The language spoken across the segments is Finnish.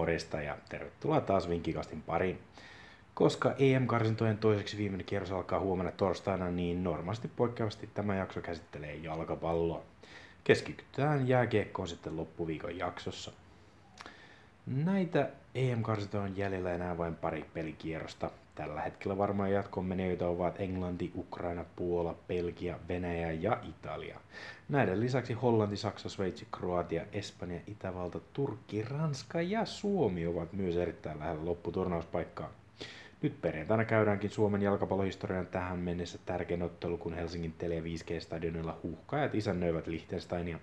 morjesta ja tervetuloa taas Vinkikastin pariin. Koska EM-karsintojen toiseksi viimeinen kierros alkaa huomenna torstaina, niin normaalisti poikkeavasti tämä jakso käsittelee jalkapalloa. Keskitytään jääkiekkoon sitten loppuviikon jaksossa. Näitä EM-karsintoja on jäljellä enää vain pari pelikierrosta. Tällä hetkellä varmaan jatkoon menijöitä ovat Englanti, Ukraina, Puola, Belgia, Venäjä ja Italia. Näiden lisäksi Hollanti, Saksa, Sveitsi, Kroatia, Espanja, Itävalta, Turkki, Ranska ja Suomi ovat myös erittäin lähellä lopputurnauspaikkaa. Nyt perjantaina käydäänkin Suomen jalkapallohistorian tähän mennessä tärkein ottelu, kun Helsingin Tele 5G-stadionilla huuhkajat isännöivät Liechtensteinia.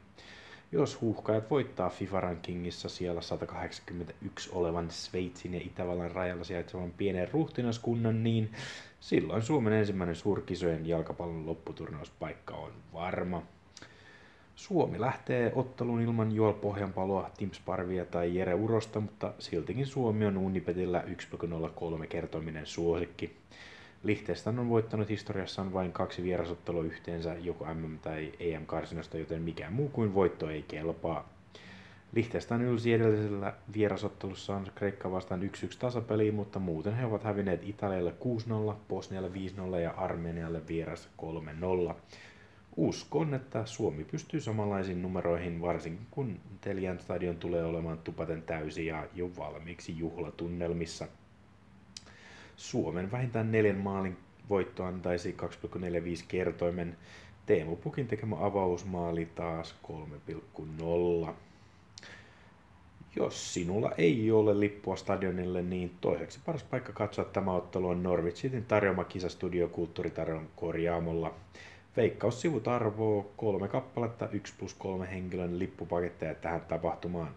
Jos huuhkajat voittaa FIFA-rankingissa siellä 181 olevan Sveitsin ja Itävallan rajalla sijaitsevan pienen ruhtinaskunnan, niin silloin Suomen ensimmäinen suurkisojen jalkapallon lopputurnauspaikka on varma. Suomi lähtee otteluun ilman Joel Pohjanpaloa, Tim Sparvia tai Jere Urosta, mutta siltikin Suomi on Unipetillä 1,03 kertominen suosikki. Liechtenstein on voittanut historiassaan vain kaksi vierasottelua yhteensä joko MM- tai EM-karsinasta, joten mikään muu kuin voitto ei kelpaa. Liechtenstein ylsi edellisellä vierasottelussaan Kreikka vastaan 1-1 tasapeliin, mutta muuten he ovat hävinneet Italialle 6-0, Bosnialle 5-0 ja Armenialle vieras 3-0. Uskon, että Suomi pystyy samanlaisiin numeroihin, varsinkin kun Telian stadion tulee olemaan tupaten täysi ja jo valmiiksi juhlatunnelmissa. Suomen vähintään neljän maalin voitto antaisi 2,45 kertoimen. Teemu Pukin tekemä avausmaali taas 3,0. Jos sinulla ei ole lippua stadionille, niin toiseksi paras paikka katsoa tämä ottelu on Norwich Cityn tarjoama kisastudio kulttuuritarjon korjaamolla. Veikkaussivut arvoo kolme kappaletta 1 plus 3 henkilön lippupaketteja tähän tapahtumaan.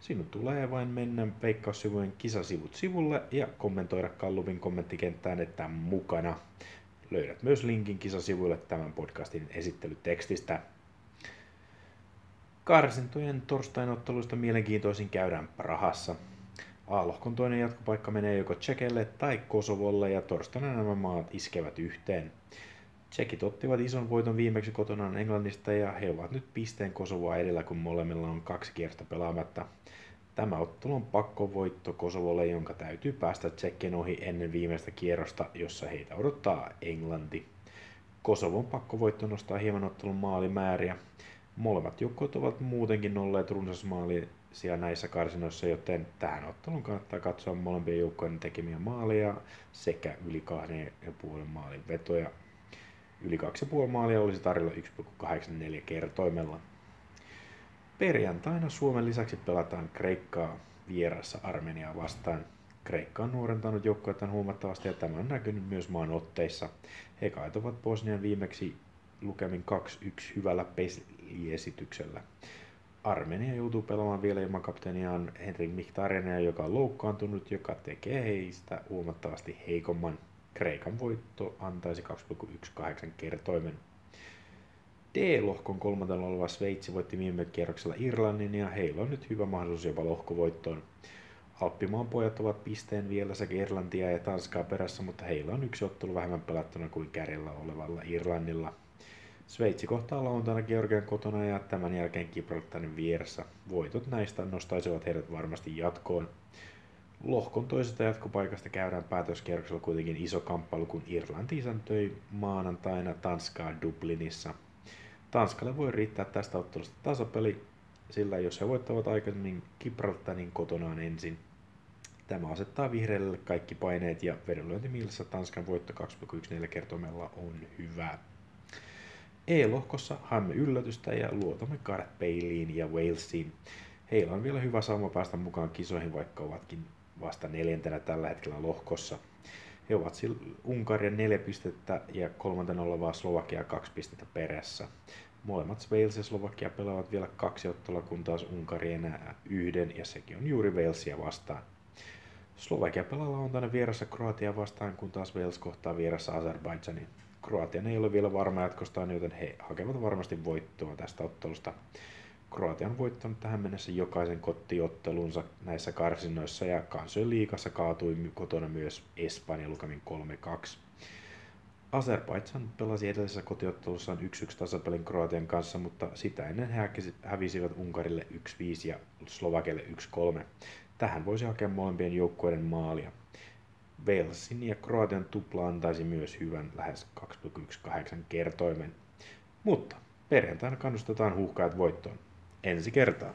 Sinun tulee vain mennä Veikkaussivujen kisasivut sivulle ja kommentoida Kalluvin kommenttikenttään, että mukana. Löydät myös linkin kisasivuille tämän podcastin esittelytekstistä. Karsintojen torstainotteluista mielenkiintoisin käydään Prahassa. A-lohkon toinen jatkopaikka menee joko Tsekelle tai Kosovolle ja torstaina nämä maat iskevät yhteen. Tsekit ottivat ison voiton viimeksi kotonaan Englannista ja he ovat nyt pisteen Kosovoa edellä, kun molemmilla on kaksi kierrosta pelaamatta. Tämä ottelu on pakkovoitto Kosovolle, jonka täytyy päästä Tsekkien ohi ennen viimeistä kierrosta, jossa heitä odottaa Englanti. Kosovon pakkovoitto nostaa hieman ottelun maalimääriä. Molemmat joukkueet ovat muutenkin olleet runsasmaalisia näissä karsinoissa, joten tähän ottelun kannattaa katsoa molempien joukkojen tekemiä maaleja sekä yli kahden ja puolen maalin vetoja Yli 2,5 maalia olisi tarjolla 1,84 kertoimella. Perjantaina Suomen lisäksi pelataan Kreikkaa vierassa Armeniaa vastaan. Kreikka on nuorentanut joukkoitaan huomattavasti ja tämä on näkynyt myös maan otteissa. He kaitovat Bosnian viimeksi lukemin 2-1 hyvällä peliesityksellä. Armenia joutuu pelaamaan vielä ilman kapteeniaan Henrik Mihtariania, joka on loukkaantunut, joka tekee heistä huomattavasti heikomman. Kreikan voitto antaisi 2,18 kertoimen. D-lohkon kolmantella oleva Sveitsi voitti viime kierroksella Irlannin ja heillä on nyt hyvä mahdollisuus jopa lohkovoittoon. Alppimaan pojat ovat pisteen vielä sekä Irlantia ja Tanskaa perässä, mutta heillä on yksi ottelu vähemmän pelattuna kuin kärjellä olevalla Irlannilla. Sveitsi kohtaa lauantaina Georgian kotona ja tämän jälkeen Gibraltarin vieressä. Voitot näistä nostaisivat heidät varmasti jatkoon. Lohkon toisesta jatkopaikasta käydään päätöskierroksella kuitenkin iso kamppailu, kun Irlanti isäntöi maanantaina Tanskaa Dublinissa. Tanskalle voi riittää tästä ottelusta tasapeli, sillä jos he voittavat aikaisemmin Gibraltarin kotonaan ensin, Tämä asettaa vihreille kaikki paineet ja vedonlyöntimielessä Tanskan voitto 2,14 kertomella on hyvä. E-lohkossa haemme yllätystä ja luotamme Gareth Baleyin ja Walesiin. Heillä on vielä hyvä sauma päästä mukaan kisoihin, vaikka ovatkin vasta neljäntenä tällä hetkellä lohkossa. He ovat Unkaria neljä pistettä ja kolmantena olevaa Slovakia kaksi pistettä perässä. Molemmat Wales ja Slovakia pelaavat vielä kaksi ottelua, kun taas Unkari enää yhden, ja sekin on juuri Walesia vastaan. Slovakia pelaa tänne vieressä Kroatia vastaan, kun taas Wales kohtaa vieressä Azerbaidžanin. Kroatian ei ole vielä varma jatkostaan, joten he hakevat varmasti voittoa tästä ottelusta. Kroatia on voittanut tähän mennessä jokaisen kotiottelunsa näissä karsinnoissa ja kansojen liikassa kaatui kotona myös Espanja lukemin 3-2. Azerbaidsan pelasi edellisessä kotiottelussaan 1-1 tasapelin Kroatian kanssa, mutta sitä ennen he hävisivät Unkarille 1-5 ja Slovakialle 1-3. Tähän voisi hakea molempien joukkueiden maalia. Walesin ja Kroatian tupla antaisi myös hyvän lähes 2,18 kertoimen. Mutta perjantaina kannustetaan huuhkajat voittoon. Ensi kertaa.